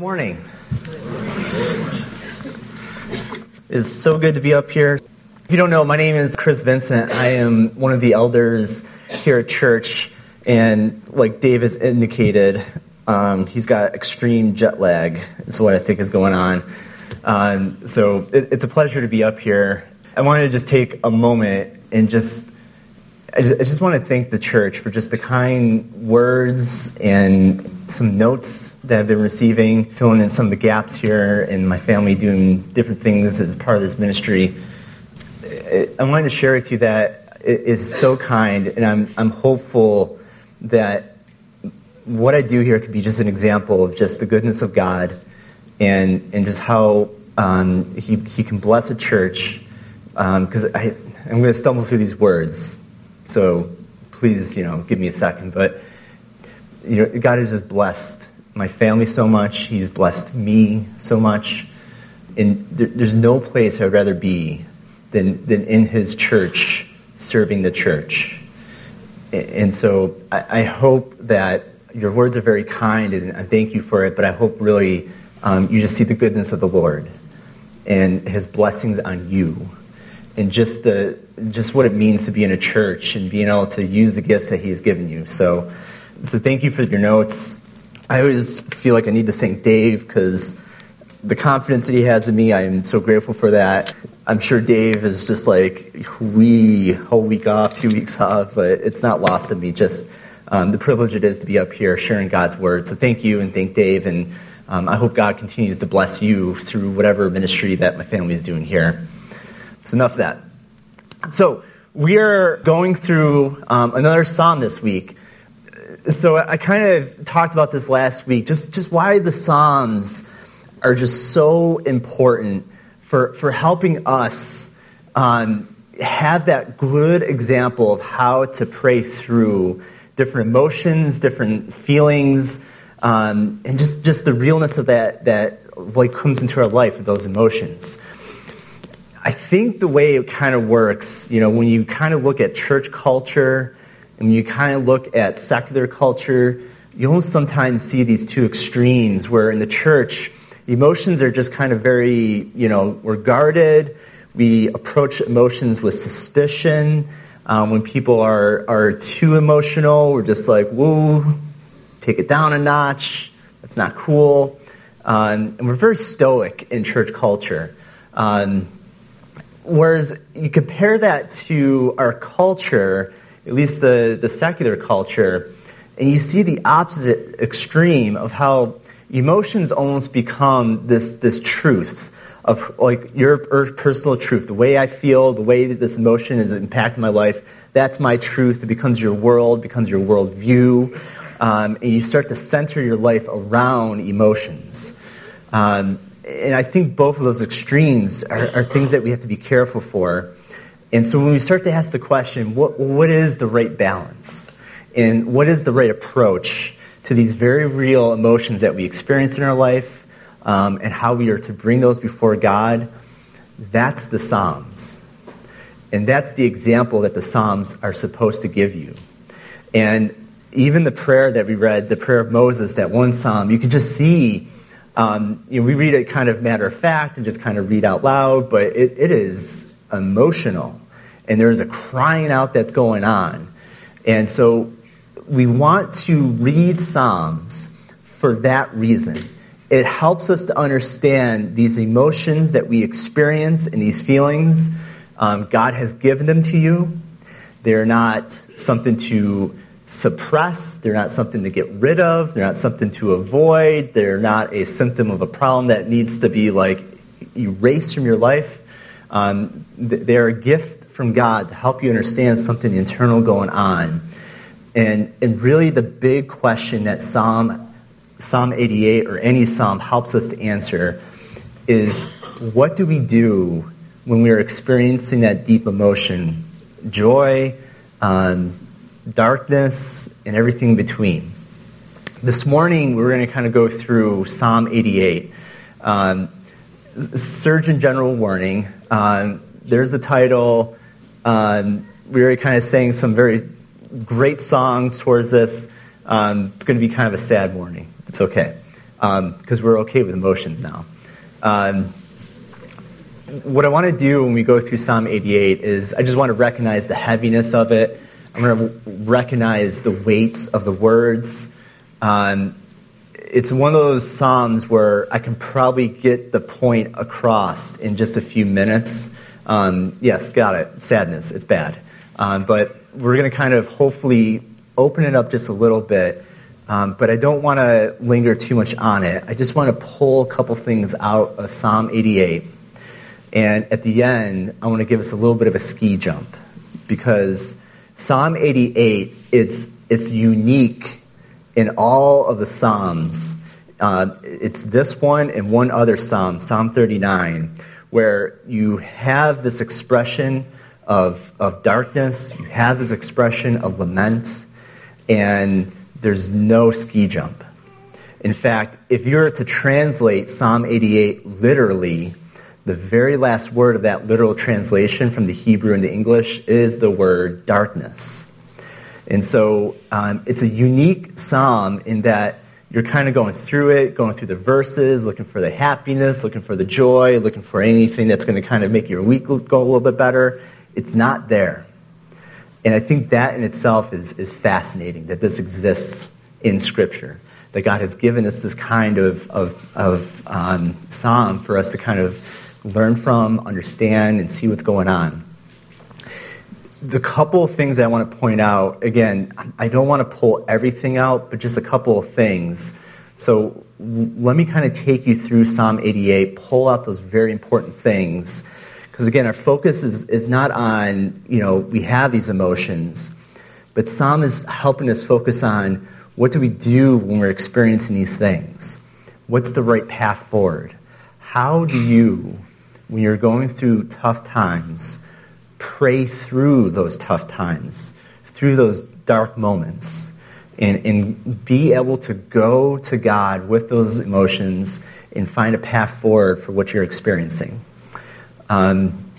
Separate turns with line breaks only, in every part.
morning. It's so good to be up here. If you don't know, my name is Chris Vincent. I am one of the elders here at church, and like Dave has indicated, um, he's got extreme jet lag. Is what I think is going on. Um, so it, it's a pleasure to be up here. I wanted to just take a moment and just I just, I just, want to thank the church for just the kind words and some notes that I've been receiving, filling in some of the gaps here, and my family doing different things as part of this ministry. I wanted to share with you that it is so kind, and I'm, I'm hopeful that what I do here could be just an example of just the goodness of God and, and just how um, he, he can bless a church. Because um, I'm going to stumble through these words so please, you know, give me a second. But you know, God has just blessed my family so much. He's blessed me so much. And there, there's no place I'd rather be than, than in His church, serving the church. And so I, I hope that your words are very kind, and I thank you for it. But I hope really um, you just see the goodness of the Lord and His blessings on you and just the just what it means to be in a church and being able to use the gifts that He has given you. So, so thank you for your notes. I always feel like I need to thank Dave because the confidence that he has in me, I am so grateful for that. I'm sure Dave is just like we whole week off, two weeks off, but it's not lost on me. Just um, the privilege it is to be up here sharing God's word. So thank you and thank Dave, and um, I hope God continues to bless you through whatever ministry that my family is doing here. So enough of that. So we are going through um, another psalm this week. So I kind of talked about this last week, just just why the psalms are just so important for for helping us um, have that good example of how to pray through different emotions, different feelings, um, and just just the realness of that that like comes into our life with those emotions. I think the way it kind of works, you know, when you kind of look at church culture and when you kind of look at secular culture, you almost sometimes see these two extremes where in the church, emotions are just kind of very, you know, we're guarded. We approach emotions with suspicion. Um, when people are, are too emotional, we're just like, whoa, take it down a notch. That's not cool. Um, and we're very stoic in church culture. Um, Whereas you compare that to our culture, at least the, the secular culture, and you see the opposite extreme of how emotions almost become this, this truth of like your personal truth, the way I feel, the way that this emotion is impacting my life. That's my truth. It becomes your world, becomes your worldview, um, and you start to center your life around emotions. Um, and I think both of those extremes are, are, things that we have to be careful for. And so when we start to ask the question, what, what is the right balance? And what is the right approach to these very real emotions that we experience in our life um, and how we are to bring those before God? That's the Psalms. And that's the example that the Psalms are supposed to give you. And even the prayer that we read, the prayer of Moses, that one Psalm, you can just see um, you know, we read it kind of matter of fact and just kind of read out loud, but it, it is emotional. And there's a crying out that's going on. And so we want to read Psalms for that reason. It helps us to understand these emotions that we experience and these feelings. Um, God has given them to you. They're not something to suppress. They're not something to get rid of. They're not something to avoid. They're not a symptom of a problem that needs to be like erased from your life. Um, they're a gift from God to help you understand something internal going on. And, and really the big question that Psalm, Psalm 88 or any Psalm helps us to answer is what do we do when we are experiencing that deep emotion? Joy, um, darkness, and everything between. This morning, we're going to kind of go through Psalm 88. Um, Surgeon General warning. Um, there's the title. Um, we were kind of saying some very great songs towards this. Um, it's going to be kind of a sad warning. It's okay. because um, we're okay with emotions now. Um, what I want to do when we go through Psalm 88 is I just want to recognize the heaviness of it. I'm going to recognize the weights of the words. Um, it's one of those Psalms where I can probably get the point across in just a few minutes. Um, yes, got it. Sadness. It's bad. Um, but we're going to kind of hopefully open it up just a little bit. Um, but I don't want to linger too much on it. I just want to pull a couple things out of Psalm 88 and at the end, I want to give us a little bit of a ski jump because Psalm 88, it's, it's unique in all of the Psalms. Uh, it's this one and one other Psalm, Psalm 39, where you have this expression of, of darkness, you have this expression of lament, and there's no ski jump. In fact, if you were to translate Psalm 88 literally, the very last word of that literal translation from the Hebrew into English is the word darkness. And so um, it's a unique psalm in that you're kind of going through it, going through the verses, looking for the happiness, looking for the joy, looking for anything that's going to kind of make your week go a little bit better. It's not there. And I think that in itself is, is fascinating that this exists in Scripture. That God has given us this kind of, of, of um, psalm for us to kind of learn from, understand, and see what's going on. The couple of things I want to point out, again, I don't want to pull everything out, but just a couple of things. So let me kind of take you through Psalm 88, pull out those very important things. Because again, our focus is, is not on, you know, we have these emotions, but Psalm is helping us focus on what do we do when we're experiencing these things? What's the right path forward? How do you when you're going through tough times, pray through those tough times, through those dark moments, and, and be able to go to God with those emotions and find a path forward for what you're experiencing. Um,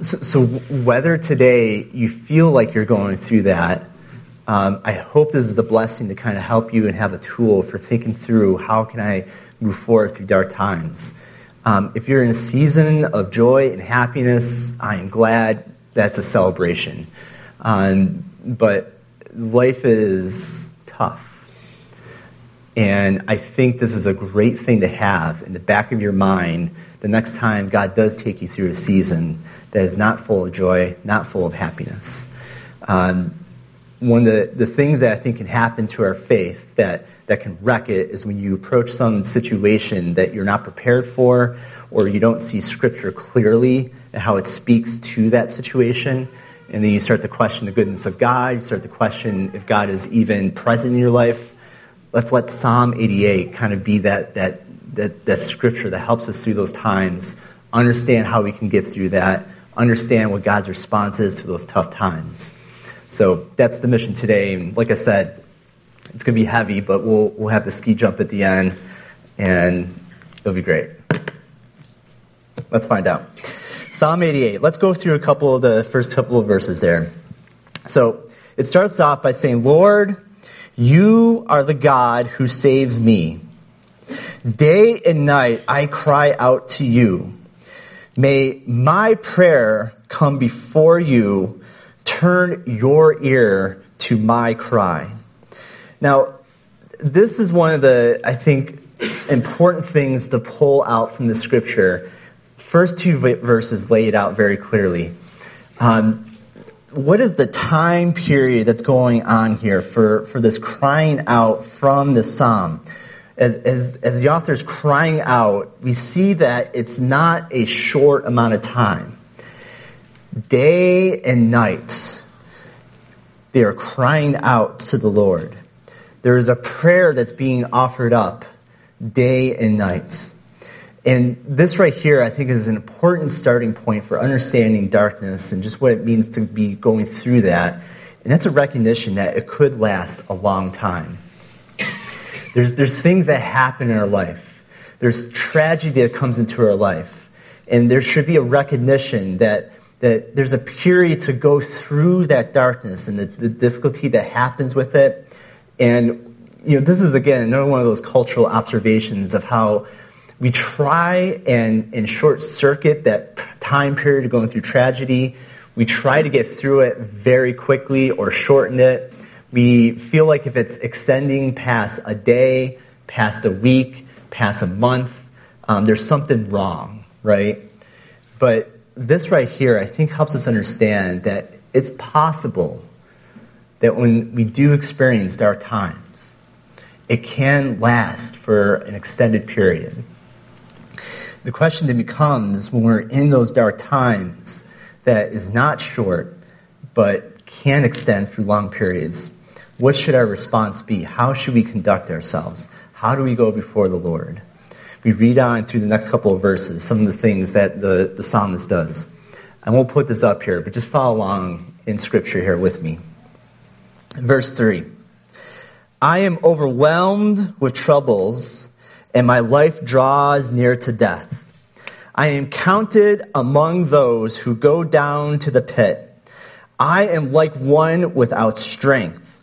so, so, whether today you feel like you're going through that, um, I hope this is a blessing to kind of help you and have a tool for thinking through how can I move forward through dark times. Um, if you're in a season of joy and happiness, I am glad that's a celebration. Um, but life is tough. And I think this is a great thing to have in the back of your mind the next time God does take you through a season that is not full of joy, not full of happiness. Um, one of the, the things that I think can happen to our faith that, that can wreck it is when you approach some situation that you're not prepared for or you don't see scripture clearly and how it speaks to that situation. And then you start to question the goodness of God. You start to question if God is even present in your life. Let's let Psalm 88 kind of be that, that, that, that scripture that helps us through those times, understand how we can get through that, understand what God's response is to those tough times. So that's the mission today. And like I said, it's going to be heavy, but we'll, we'll have the ski jump at the end, and it'll be great. Let's find out. Psalm 88. Let's go through a couple of the first couple of verses there. So it starts off by saying, Lord, you are the God who saves me. Day and night I cry out to you. May my prayer come before you turn your ear to my cry. Now, this is one of the, I think, important things to pull out from the scripture. First two verses lay it out very clearly. Um, what is the time period that's going on here for, for this crying out from the psalm? As, as, as the is crying out, we see that it's not a short amount of time day and night, they are crying out to the Lord. There is a prayer that's being offered up day and night. And this right here, I think, is an important starting point for understanding darkness and just what it means to be going through that. And that's a recognition that it could last a long time. There's, there's things that happen in our life. There's tragedy that comes into our life. And there should be a recognition that that there's a period to go through that darkness and the, the difficulty that happens with it. And you know, this is again another one of those cultural observations of how we try and, and short circuit that time period of going through tragedy. We try to get through it very quickly or shorten it. We feel like if it's extending past a day, past a week, past a month, um, there's something wrong, right? But this right here, I think, helps us understand that it's possible that when we do experience dark times, it can last for an extended period. The question then becomes when we're in those dark times that is not short, but can extend through long periods, what should our response be? How should we conduct ourselves? How do we go before the Lord? We read on through the next couple of verses some of the things that the, the psalmist does. I won't put this up here, but just follow along in scripture here with me. Verse 3 I am overwhelmed with troubles, and my life draws near to death. I am counted among those who go down to the pit. I am like one without strength.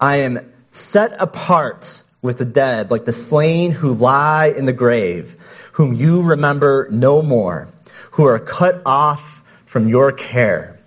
I am set apart with the dead, like the slain who lie in the grave, whom you remember no more, who are cut off from your care.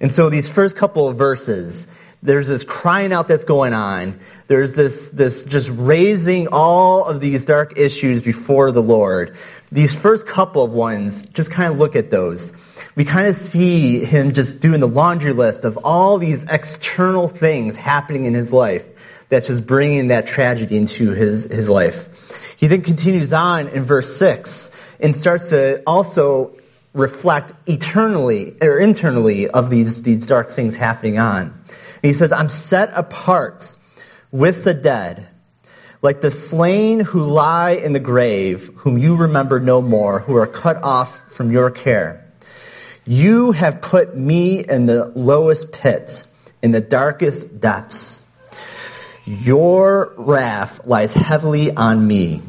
And so these first couple of verses, there's this crying out that's going on. There's this, this just raising all of these dark issues before the Lord. These first couple of ones, just kind of look at those. We kind of see him just doing the laundry list of all these external things happening in his life that's just bringing that tragedy into his, his life. He then continues on in verse 6 and starts to also reflect eternally or internally of these, these dark things happening on. He says, I'm set apart with the dead, like the slain who lie in the grave, whom you remember no more, who are cut off from your care. You have put me in the lowest pit, in the darkest depths. Your wrath lies heavily on me.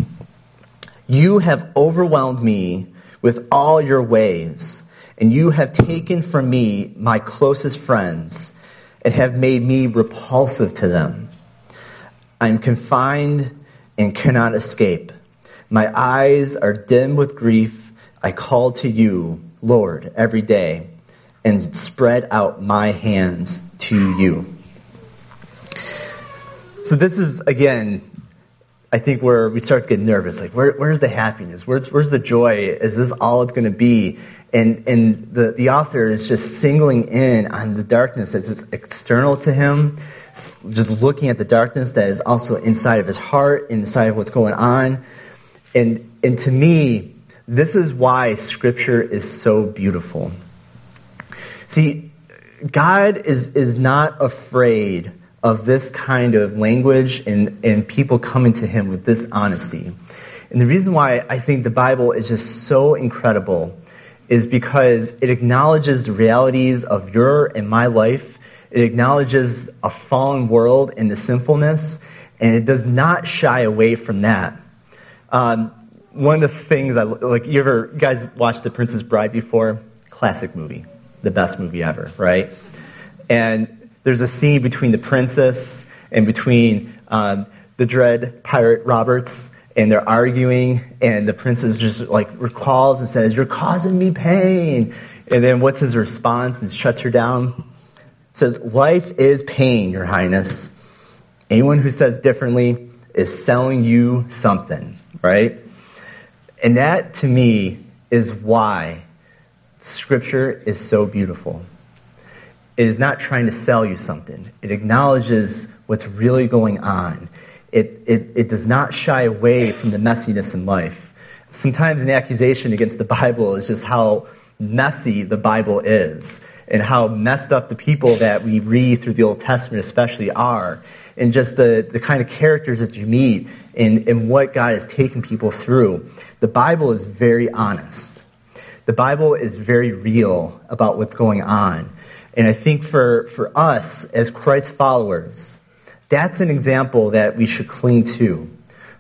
You have overwhelmed me with all your waves, and you have taken from me my closest friends and have made me repulsive to them. I am confined and cannot escape. My eyes are dim with grief. I call to you, Lord, every day and spread out my hands to you. So this is, again, I think where we start to get nervous. Like, where, where's the happiness? Where's, where's the joy? Is this all it's going to be? And, and the, the author is just singling in on the darkness that's just external to him, just looking at the darkness that is also inside of his heart, inside of what's going on. And, and to me, this is why scripture is so beautiful. See, God is, is not afraid of this kind of language and, and people coming to him with this honesty. And the reason why I think the Bible is just so incredible is because it acknowledges the realities of your and my life. It acknowledges a fallen world and the sinfulness, and it does not shy away from that. Um, one of the things I like, you ever guys watched The Princess Bride before? Classic movie, the best movie ever, right? And there's a scene between the princess and between um, the dread pirate Roberts, and they're arguing, and the princess just like recalls and says, "You're causing me pain." And then what's his response? And shuts her down. Says, "Life is pain, Your Highness. Anyone who says differently is selling you something, right?" And that to me is why Scripture is so beautiful. It is not trying to sell you something. It acknowledges what's really going on it, it, it does not shy away from the messiness in life. Sometimes an accusation against the Bible is just how messy the Bible is and how messed up the people that we read through the Old Testament especially are and just the, the kind of characters that you meet and, and what God has taken people through. The Bible is very honest. The Bible is very real about what's going on. And I think for, for us as Christ followers, that's an example that we should cling to.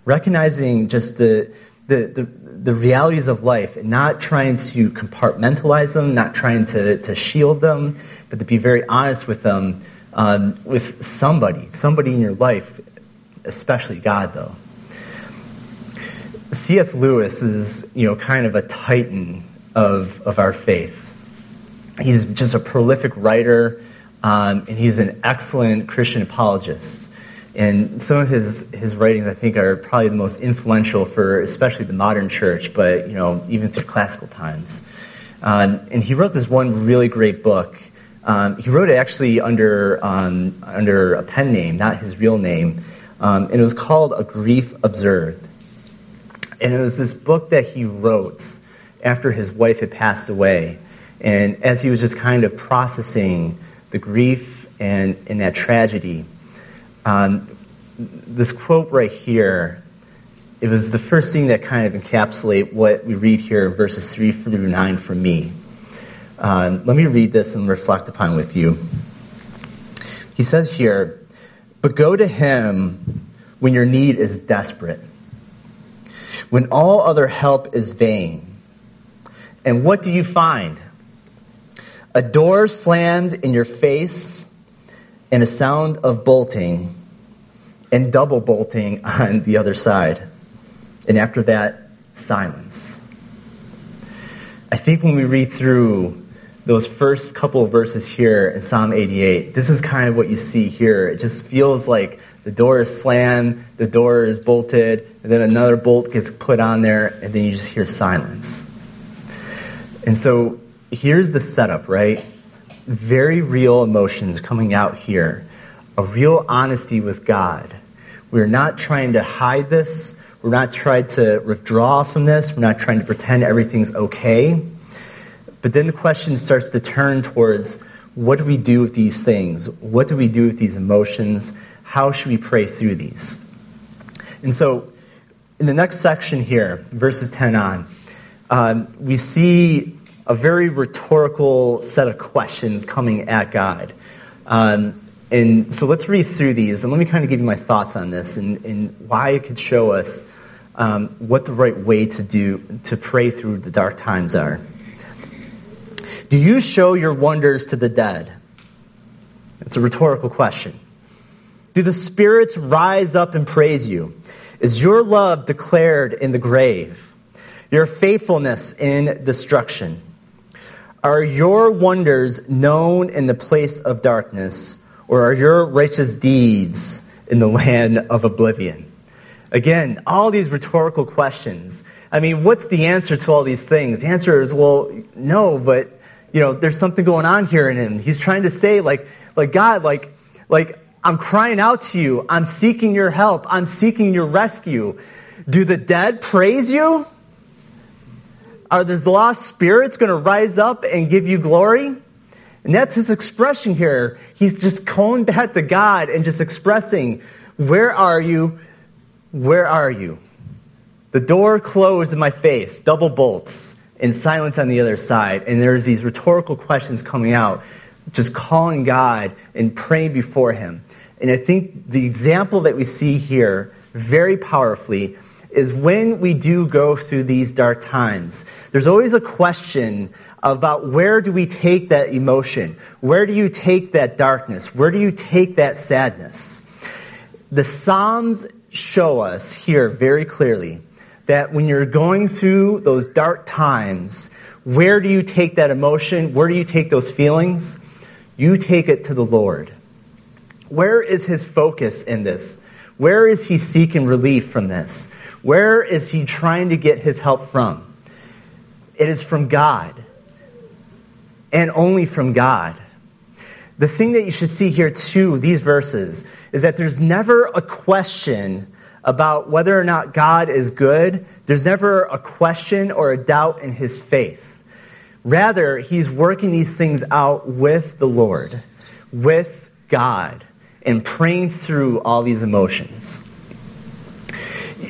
Recognizing just the, the, the, the, realities of life and not trying to compartmentalize them, not trying to, to shield them, but to be very honest with them, um, with somebody, somebody in your life, especially God, though. C.S. Lewis is, you know, kind of a titan of, of our faith. He's just a prolific writer, um, and he's an excellent Christian apologist. And some of his, his writings, I think, are probably the most influential for especially the modern church, but, you know, even through classical times. Um, and he wrote this one really great book. Um, he wrote it actually under, um, under a pen name, not his real name. Um, and it was called A Grief Observed. And it was this book that he wrote after his wife had passed away. And as he was just kind of processing the grief and, and that tragedy, um, this quote right here, it was the first thing that kind of encapsulate what we read here in verses 3 through 9 for me. Um, let me read this and reflect upon with you. He says here, but go to him when your need is desperate, when all other help is vain. And what do you find? A door slammed in your face, and a sound of bolting, and double bolting on the other side. And after that, silence. I think when we read through those first couple of verses here in Psalm 88, this is kind of what you see here. It just feels like the door is slammed, the door is bolted, and then another bolt gets put on there, and then you just hear silence. And so here's the setup, right? Very real emotions coming out here. A real honesty with God. We're not trying to hide this. We're not trying to withdraw from this. We're not trying to pretend everything's okay. But then the question starts to turn towards what do we do with these things? What do we do with these emotions? How should we pray through these? And so, in the next section here, verses 10 on, um, we see a very rhetorical set of questions coming at God. Um, and so let's read through these and let me kind of give you my thoughts on this and, and why it could show us um, what the right way to do to pray through the dark times are. Do you show your wonders to the dead? It's a rhetorical question. Do the spirits rise up and praise you? Is your love declared in the grave? Your faithfulness in destruction? Are your wonders known in the place of darkness, or are your righteous deeds in the land of oblivion? Again, all these rhetorical questions. I mean, what's the answer to all these things? The answer is, well, no, but, you know, there's something going on here in him. He's trying to say, like, like, God, like, like, I'm crying out to you. I'm seeking your help. I'm seeking your rescue. Do the dead praise you? Are these lost spirits going to rise up and give you glory? And that's his expression here. He's just calling back to God and just expressing, Where are you? Where are you? The door closed in my face, double bolts, and silence on the other side. And there's these rhetorical questions coming out, just calling God and praying before Him. And I think the example that we see here very powerfully is when we do go through these dark times, there's always a question about where do we take that emotion? Where do you take that darkness? Where do you take that sadness? The Psalms show us here very clearly that when you're going through those dark times, where do you take that emotion? Where do you take those feelings? You take it to the Lord. Where is his focus in this? Where is he seeking relief from this? Where is he trying to get his help from? It is from God. And only from God. The thing that you should see here too, these verses, is that there's never a question about whether or not God is good. There's never a question or a doubt in his faith. Rather, he's working these things out with the Lord, with God, and praying through all these emotions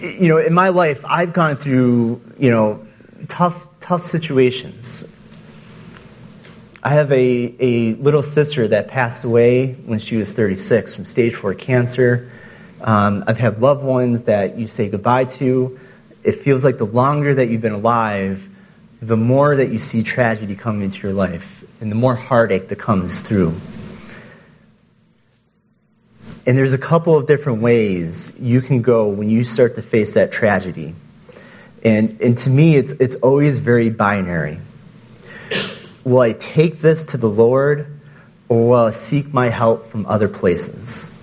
you know, in my life, I've gone through, you know, tough, tough situations. I have a, a little sister that passed away when she was 36 from stage four cancer. Um, I've had loved ones that you say goodbye to. It feels like the longer that you've been alive, the more that you see tragedy come into your life and the more heartache that comes through. And there's a couple of different ways you can go when you start to face that tragedy. And, and to me, it's, it's always very binary. Will I take this to the Lord or will I seek my help from other places?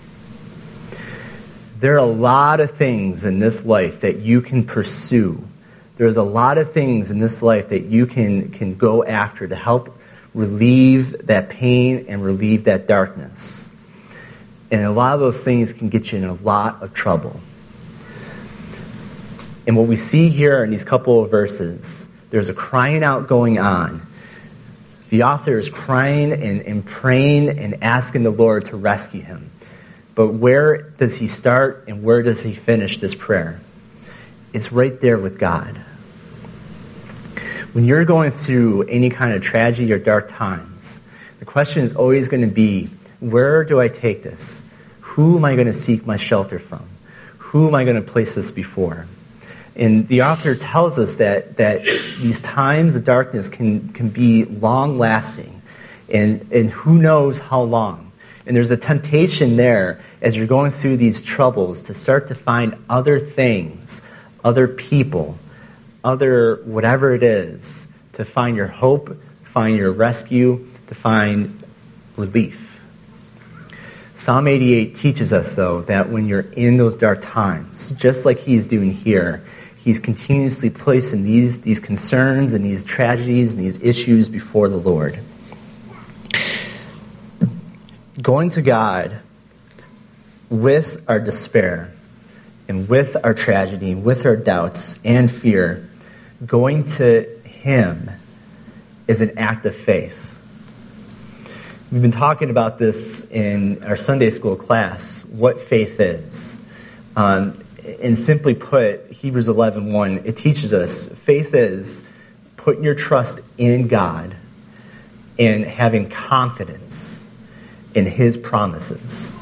There are a lot of things in this life that you can pursue. There's a lot of things in this life that you can, can go after to help relieve that pain and relieve that darkness. And a lot of those things can get you in a lot of trouble. And what we see here in these couple of verses, there's a crying out going on. The author is crying and, and praying and asking the Lord to rescue him. But where does he start and where does he finish this prayer? It's right there with God. When you're going through any kind of tragedy or dark times, the question is always going to be where do I take this? Who am I going to seek my shelter from? Who am I going to place this before? And the author tells us that, that these times of darkness can, can be long lasting. And, and who knows how long. And there's a temptation there as you're going through these troubles to start to find other things, other people, other whatever it is, to find your hope, find your rescue, to find relief. Psalm 88 teaches us, though, that when you're in those dark times, just like he's doing here, he's continuously placing these, these concerns and these tragedies and these issues before the Lord. Going to God with our despair and with our tragedy, with our doubts and fear, going to Him is an act of faith. We've been talking about this in our Sunday school class, what faith is. Um, and simply put, Hebrews 11.1, 1, it teaches us faith is putting your trust in God and having confidence in His promises.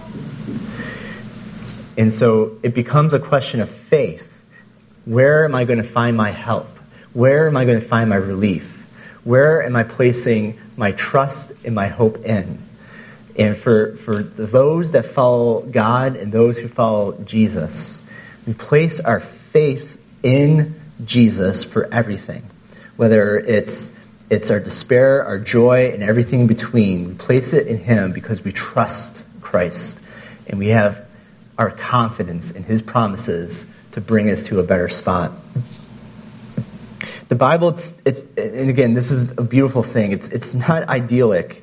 And so it becomes a question of faith. Where am I going to find my help? Where am I going to find my relief? Where am I placing my trust and my hope in? And for, for those that follow God and those who follow Jesus, we place our faith in Jesus for everything. Whether it's, it's our despair, our joy, and everything in between, we place it in Him because we trust Christ. And we have our confidence in His promises to bring us to a better spot. The Bible, it's, it's, and again, this is a beautiful thing. It's, it's not idyllic.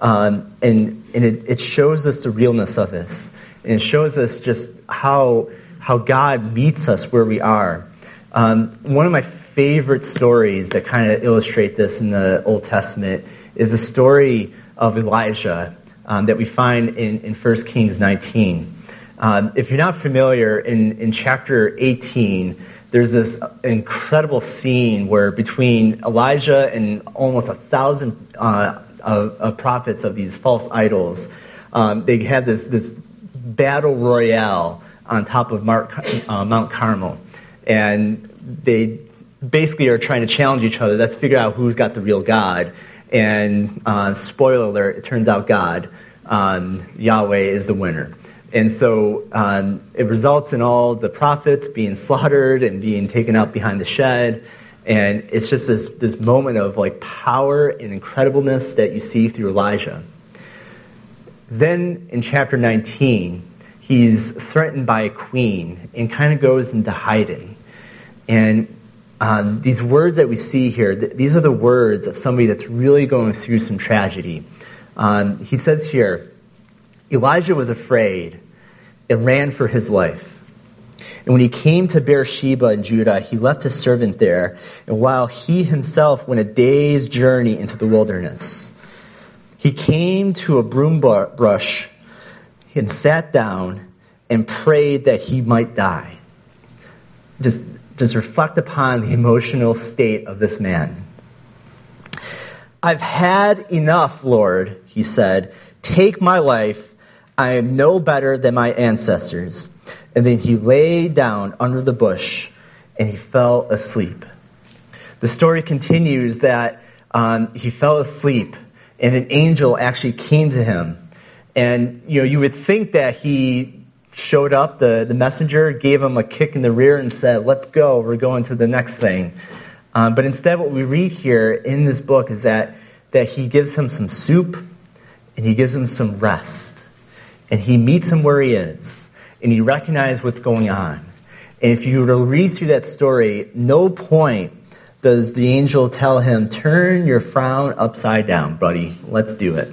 Um, and and it, it shows us the realness of this. And it shows us just how, how God meets us where we are. Um, one of my favorite stories that kind of illustrate this in the Old Testament is a story of Elijah um, that we find in, in 1 Kings 19. Um, if you're not familiar, in, in chapter 18, there's this incredible scene where between Elijah and almost a thousand uh, of, of, prophets of these false idols, um, they have this, this battle royale on top of uh, Mount Carmel. And they basically are trying to challenge each other. Let's figure out who's got the real God. And uh, spoiler alert, it turns out God, um, Yahweh, is the winner. And so um, it results in all the prophets being slaughtered and being taken out behind the shed. And it's just this, this moment of like power and incredibleness that you see through Elijah. Then in chapter 19, he's threatened by a queen and kind of goes into hiding. And um, these words that we see here, th- these are the words of somebody that's really going through some tragedy. Um, he says here, Elijah was afraid and ran for his life. And when he came to Beersheba in Judah, he left his servant there, and while he himself went a day's journey into the wilderness, he came to a broom brush and sat down and prayed that he might die. Just, just reflect upon the emotional state of this man. I've had enough, Lord, he said. Take my life I am no better than my ancestors. And then he lay down under the bush and he fell asleep. The story continues that um, he fell asleep and an angel actually came to him And, you know, you would think that he showed up, the, the messenger gave him a kick in the rear and said, let's go, we're going to the next thing. Um, but instead, what we read here in this book is that, that he gives him some soup and he gives him some rest. And he meets him where he is and he recognizes what's going on. And if you were to read through that story, no point does the angel tell him, turn your frown upside down, buddy. Let's do it.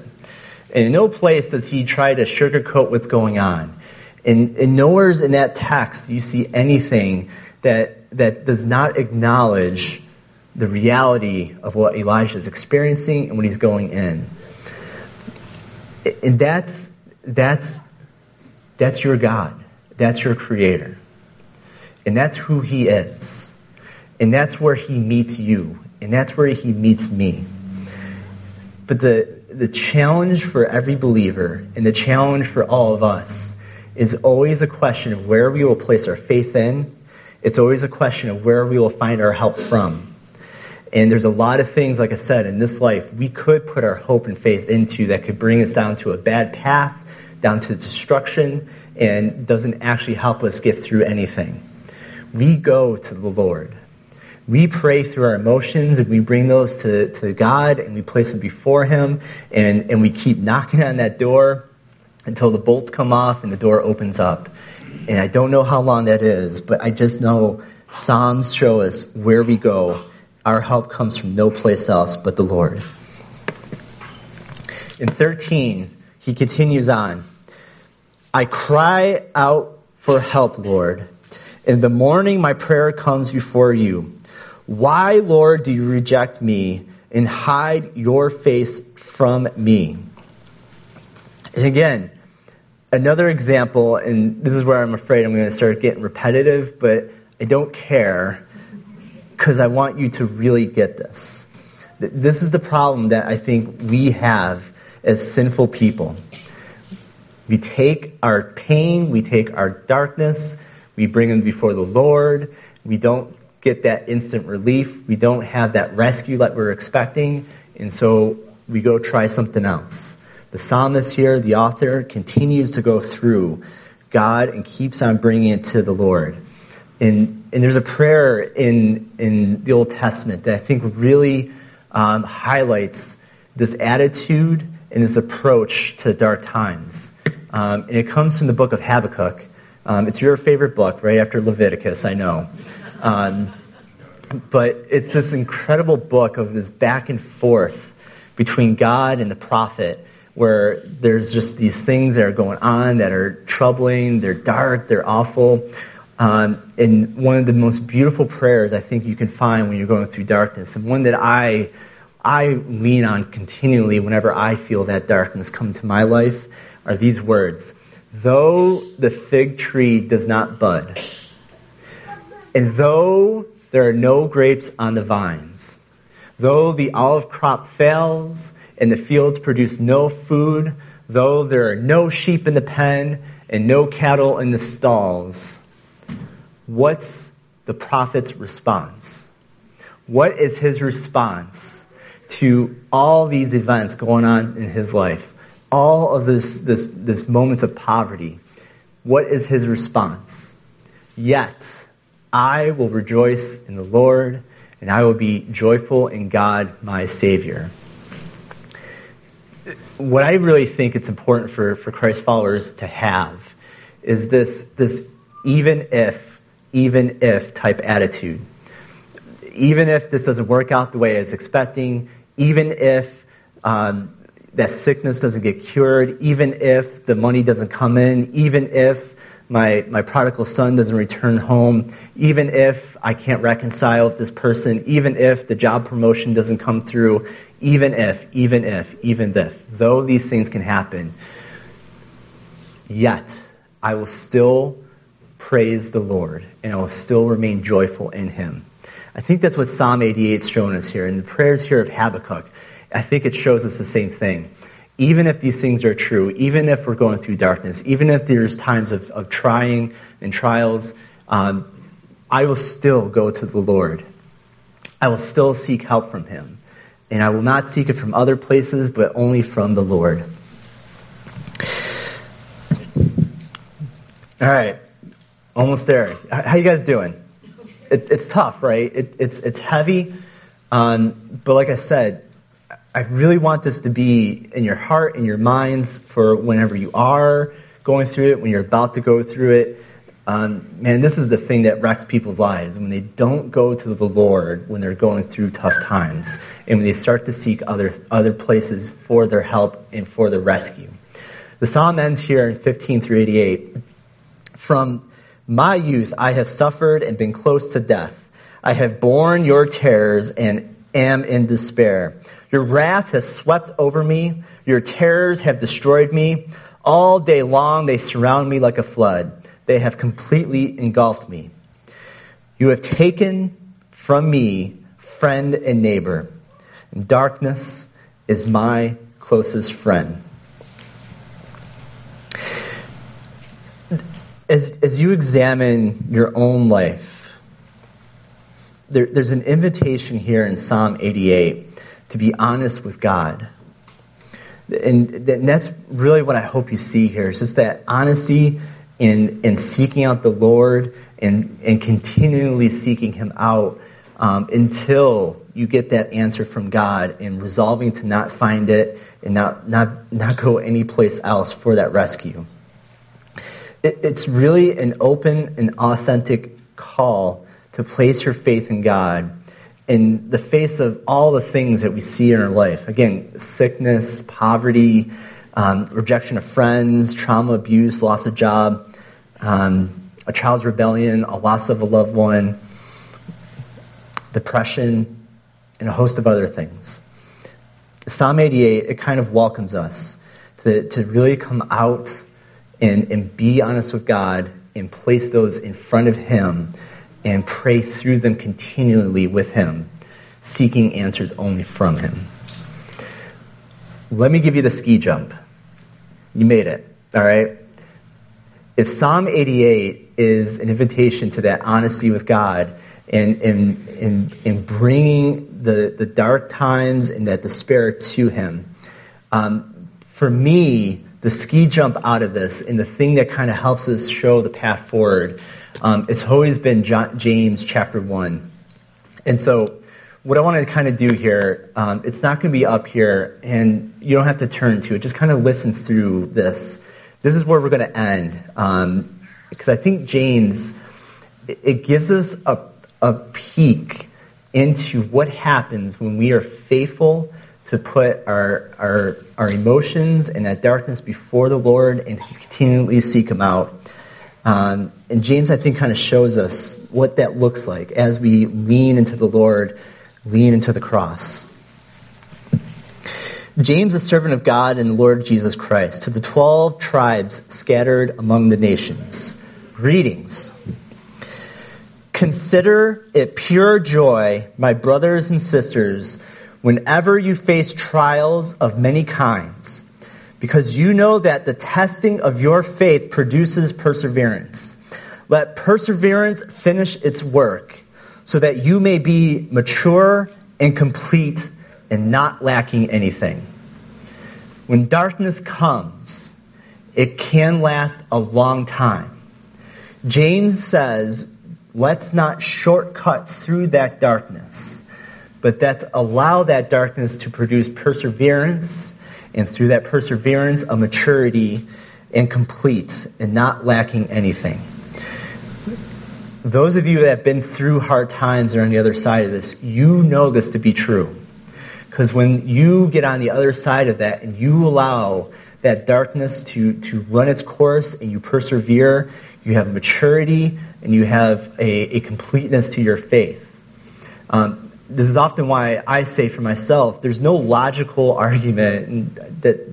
And in no place does he try to sugarcoat what's going on. And, and nowhere's in that text do you see anything that, that does not acknowledge the reality of what Elijah is experiencing and what he's going in. And that's, that's, that's your God. That's your creator. And that's who he is. And that's where he meets you. And that's where he meets me. But the, the challenge for every believer and the challenge for all of us is always a question of where we will place our faith in. It's always a question of where we will find our help from. And there's a lot of things, like I said, in this life we could put our hope and faith into that could bring us down to a bad path, down to destruction, and doesn't actually help us get through anything. We go to the Lord we pray through our emotions and we bring those to, to God and we place them before Him and, and we keep knocking on that door until the bolts come off and the door opens up. And I don't know how long that is, but I just know Psalms show us where we go. Our help comes from no place else but the Lord. In 13, he continues on. I cry out for help, Lord. In the morning, my prayer comes before you. Why, Lord, do you reject me and hide your face from me? And again, another example, and this is where I'm afraid I'm going to start getting repetitive, but I don't care because I want you to really get this. This is the problem that I think we have as sinful people. We take our pain, we take our darkness, we bring them before the Lord. We don't get that instant relief. We don't have that rescue that we're expecting, and so we go try something else. The psalmist here, the author, continues to go through God and keeps on bringing it to the Lord. And, and there's a prayer in, in the Old Testament that I think really um, highlights this attitude and this approach to dark times. Um, and it comes from the book of Habakkuk. Um, it's your favorite book, right after Leviticus, I know. Um, but it's this incredible book of this back and forth between God and the prophet where there's just these things that are going on that are troubling, they're dark, they're awful. Um, and one of the most beautiful prayers I think you can find when you're going through darkness, and one that I I lean on continually whenever I feel that darkness come to my life, are these words: "Though the fig tree does not bud, and though there are no grapes on the vines, though the olive crop fails and the fields produce no food, though there are no sheep in the pen and no cattle in the stalls, what's the prophet's response? What is his response to all these events going on in his life? All of this, this, this moments of poverty. What is his response? Yet, I will rejoice in the Lord, and I will be joyful in God, my Savior. What I really think it's important for, for Christ followers to have is this, this even if, even if type attitude. Even if this doesn't work out the way I was expecting, even if um, that sickness doesn't get cured, even if the money doesn't come in, even if my, my prodigal son doesn't return home, even if I can't reconcile with this person, even if the job promotion doesn't come through, even if, even if, even if, though these things can happen, yet I will still praise the Lord and I will still remain joyful in Him. I think that's what Psalm 88 is showing us here. And the prayers here of Habakkuk, I think it shows us the same thing even if these things are true, even if we're going through darkness, even if there's times of, of trying and trials, um, I will still go to the Lord. I will still seek help from Him. And I will not seek it from other places, but only from the Lord. All right, almost there. How you guys doing? It, it's tough, right? It, it's it's heavy, um, but like I said, I really want this to be in your heart and your minds for whenever you are going through it, when you're about to go through it. Um, man, this is the thing that wrecks people's lives when they don't go to the Lord when they're going through tough times, and when they start to seek other other places for their help and for their rescue. The psalm ends here in 15 through 88. From my youth I have suffered and been close to death. I have borne your terrors and am in despair. Your wrath has swept over me. Your terrors have destroyed me. All day long they surround me like a flood. They have completely engulfed me. You have taken from me friend and neighbor. And darkness is my closest friend. as, as you examine your own life, there, there's an invitation here in Psalm 88 to be honest with God. And, and that's really what I hope you see here. It's just that honesty in, in seeking out the Lord and, and continually seeking Him out um, until you get that answer from God and resolving to not find it and not, not, not go anyplace else for that rescue it, it's really an open and authentic call to place your faith in God in the face of all the things that we see in our life. Again, sickness, poverty, um, rejection of friends, trauma, abuse, loss of job, um, a child's rebellion, a loss of a loved one, depression, and a host of other things. Psalm 88, it kind of welcomes us to, to really come out and, and be honest with God and place those in front of Him and pray through them continually with Him, seeking answers only from Him. Let me give you the ski jump. You made it, all right? If Psalm 88 is an invitation to that honesty with God and in, in, in bringing the, the dark times and that despair to Him, um, for me, the ski jump out of this and the thing that kind of helps us show the path forward, um, it's always been James chapter 1. And so, what I want to kind of do here, um, it's not going to be up here, and you don't have to turn to it. Just kind of listen through this. This is where we're going to end. Um, because I think James, it, gives us a, a peek into what happens when we are faithful to put our, our, our emotions and that darkness before the Lord and continually seek Him out. Um, and James, I think, kind of shows us what that looks like as we lean into the Lord, lean into the cross. James, a servant of God and the Lord Jesus Christ, to the twelve tribes scattered among the nations. Greetings. Consider it pure joy, my brothers and sisters, whenever you face trials of many kinds, because you know that the testing of your faith produces perseverance. Let perseverance finish its work so that you may be mature and complete and not lacking anything. When darkness comes, it can last a long time. James says, let's not shortcut through that darkness but let's allow that darkness to produce perseverance, and through that perseverance, a maturity and complete and not lacking anything. Those of you that have been through hard times or on the other side of this, you know this to be true. Because when you get on the other side of that and you allow that darkness to, to run its course and you persevere, you have maturity and you have a, a completeness to your faith. Um, this is often why I say for myself, there's no logical argument that,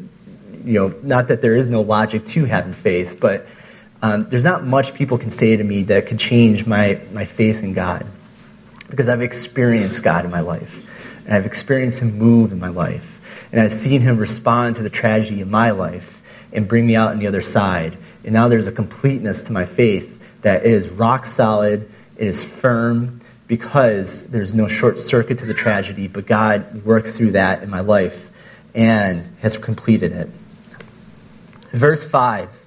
you know, not that there is no logic to having faith, but um, there's not much people can say to me that could change my, my faith in God. Because I've experienced God in my life. And I've experienced Him move in my life. And I've seen Him respond to the tragedy in my life and bring me out on the other side. And now there's a completeness to my faith that is rock solid, it is firm, because there's no short circuit to the tragedy, but God worked through that in my life and has completed it. Verse 5.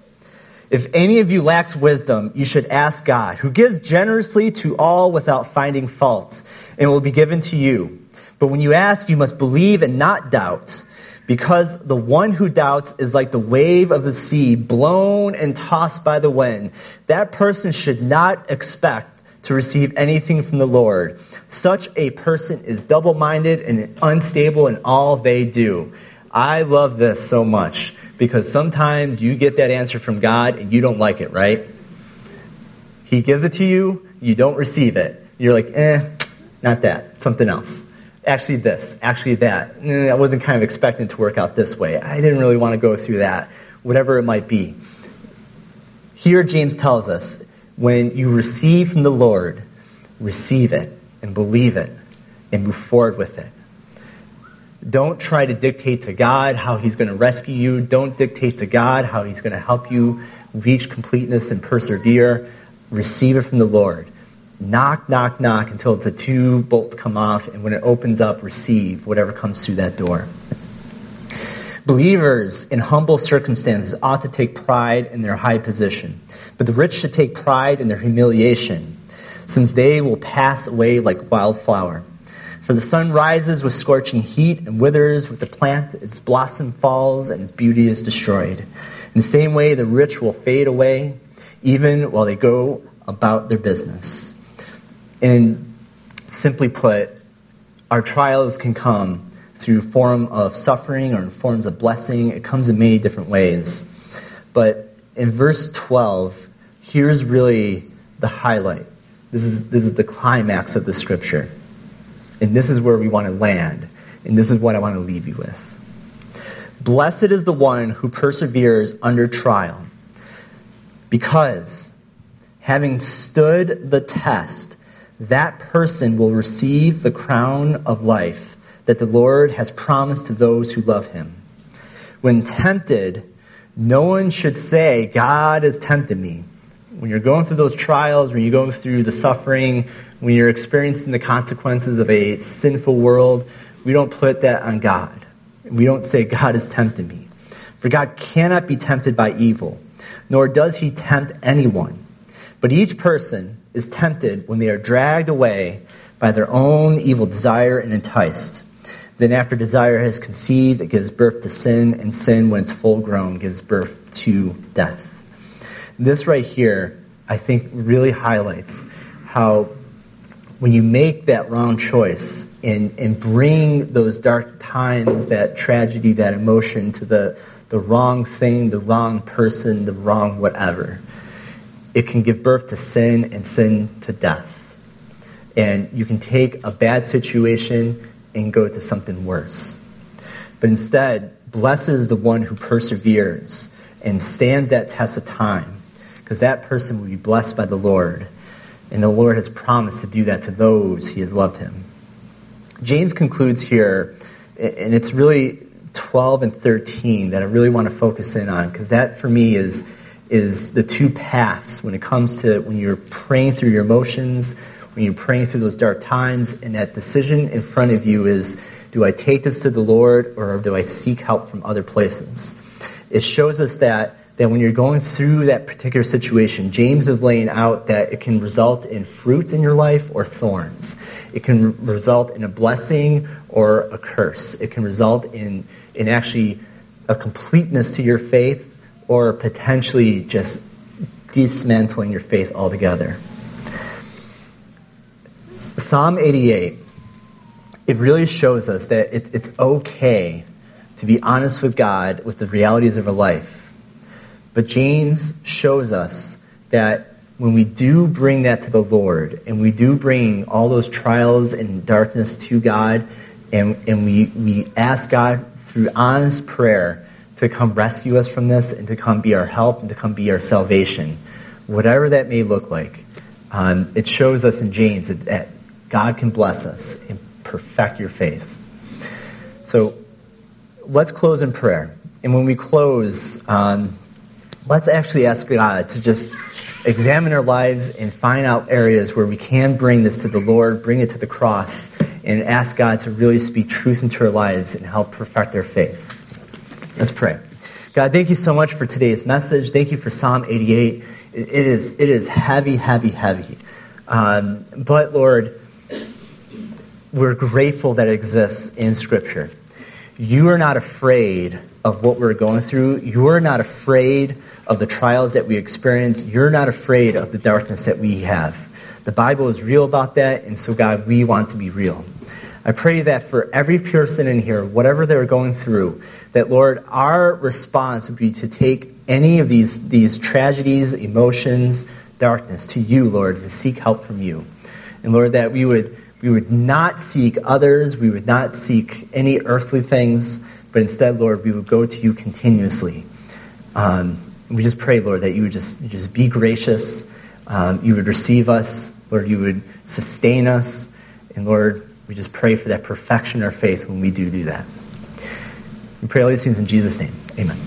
If any of you lacks wisdom, you should ask God, who gives generously to all without finding fault, and will be given to you. But when you ask, you must believe and not doubt, because the one who doubts is like the wave of the sea, blown and tossed by the wind. That person should not expect to receive anything from the Lord. Such a person is double minded and unstable in all they do. I love this so much because sometimes you get that answer from God and you don't like it, right? He gives it to you, you don't receive it. You're like, eh, not that, something else. Actually, this, actually, that. Eh, I wasn't kind of expecting to work out this way. I didn't really want to go through that, whatever it might be. Here, James tells us when you receive from the Lord, receive it and believe it and move forward with it. Don't try to dictate to God how He's going to rescue you. Don't dictate to God how He's going to help you reach completeness and persevere. Receive it from the Lord. Knock, knock, knock until the two bolts come off, and when it opens up, receive whatever comes through that door. Believers in humble circumstances ought to take pride in their high position, but the rich should take pride in their humiliation, since they will pass away like wildflower. For the sun rises with scorching heat and withers with the plant, its blossom falls and its beauty is destroyed. In the same way, the rich will fade away, even while they go about their business. And simply put, our trials can come through form of suffering or in forms of blessing. It comes in many different ways. But in verse 12, here's really the highlight. This is, this is the climax of the scripture. And this is where we want to land. And this is what I want to leave you with. Blessed is the one who perseveres under trial, because having stood the test, that person will receive the crown of life that the Lord has promised to those who love him. When tempted, no one should say, God has tempted me. When you're going through those trials, when you're going through the suffering, when you're experiencing the consequences of a sinful world, we don't put that on God. We don't say, God has tempted me. For God cannot be tempted by evil, nor does he tempt anyone. But each person is tempted when they are dragged away by their own evil desire and enticed. Then, after desire has conceived, it gives birth to sin, and sin, when it's full grown, gives birth to death. This right here, I think, really highlights how when you make that wrong choice and, and bring those dark times, that tragedy, that emotion to the, the wrong thing, the wrong person, the wrong whatever, it can give birth to sin and sin to death. And you can take a bad situation and go to something worse. But instead, blessed is the one who perseveres and stands that test of time, because that person will be blessed by the Lord and the Lord has promised to do that to those he has loved him. James concludes here, and it's really 12 and 13 that I really want to focus in on, because that for me is, is the two paths when it comes to when you're praying through your emotions, when you're praying through those dark times, and that decision in front of you is, do I take this to the Lord or do I seek help from other places? It shows us that that when you're going through that particular situation, James is laying out that it can result in fruit in your life or thorns. It can result in a blessing or a curse. It can result in, in actually a completeness to your faith or potentially just dismantling your faith altogether. Psalm 88, it really shows us that it, it's okay to be honest with God with the realities of our life. But James shows us that when we do bring that to the Lord and we do bring all those trials and darkness to God and, and we, we ask God through honest prayer to come rescue us from this and to come be our help and to come be our salvation, whatever that may look like, um, it shows us in James that, that God can bless us and perfect your faith. So let's close in prayer. And when we close, um, let's actually ask God to just examine our lives and find out areas where we can bring this to the Lord, bring it to the cross, and ask God to really speak truth into our lives and help perfect our faith. Let's pray. God, thank you so much for today's message. Thank you for Psalm 88. It is, it is heavy, heavy, heavy. Um, but Lord, we're grateful that it exists in Scripture. You are not afraid of what we're going through. You're not afraid of the trials that we experience. You're not afraid of the darkness that we have. The Bible is real about that, and so, God, we want to be real. I pray that for every person in here, whatever they're going through, that Lord, our response would be to take any of these, these tragedies, emotions, darkness to you, Lord, and seek help from you. And Lord, that we would, we would not seek others, we would not seek any earthly things, but instead, Lord, we would go to you continuously. Um, we just pray, Lord, that you would just, just be gracious, um, you would receive us, Lord, you would sustain us, and Lord, we just pray for that perfection in our faith when we do do that. We pray all these things in Jesus' name. Amen.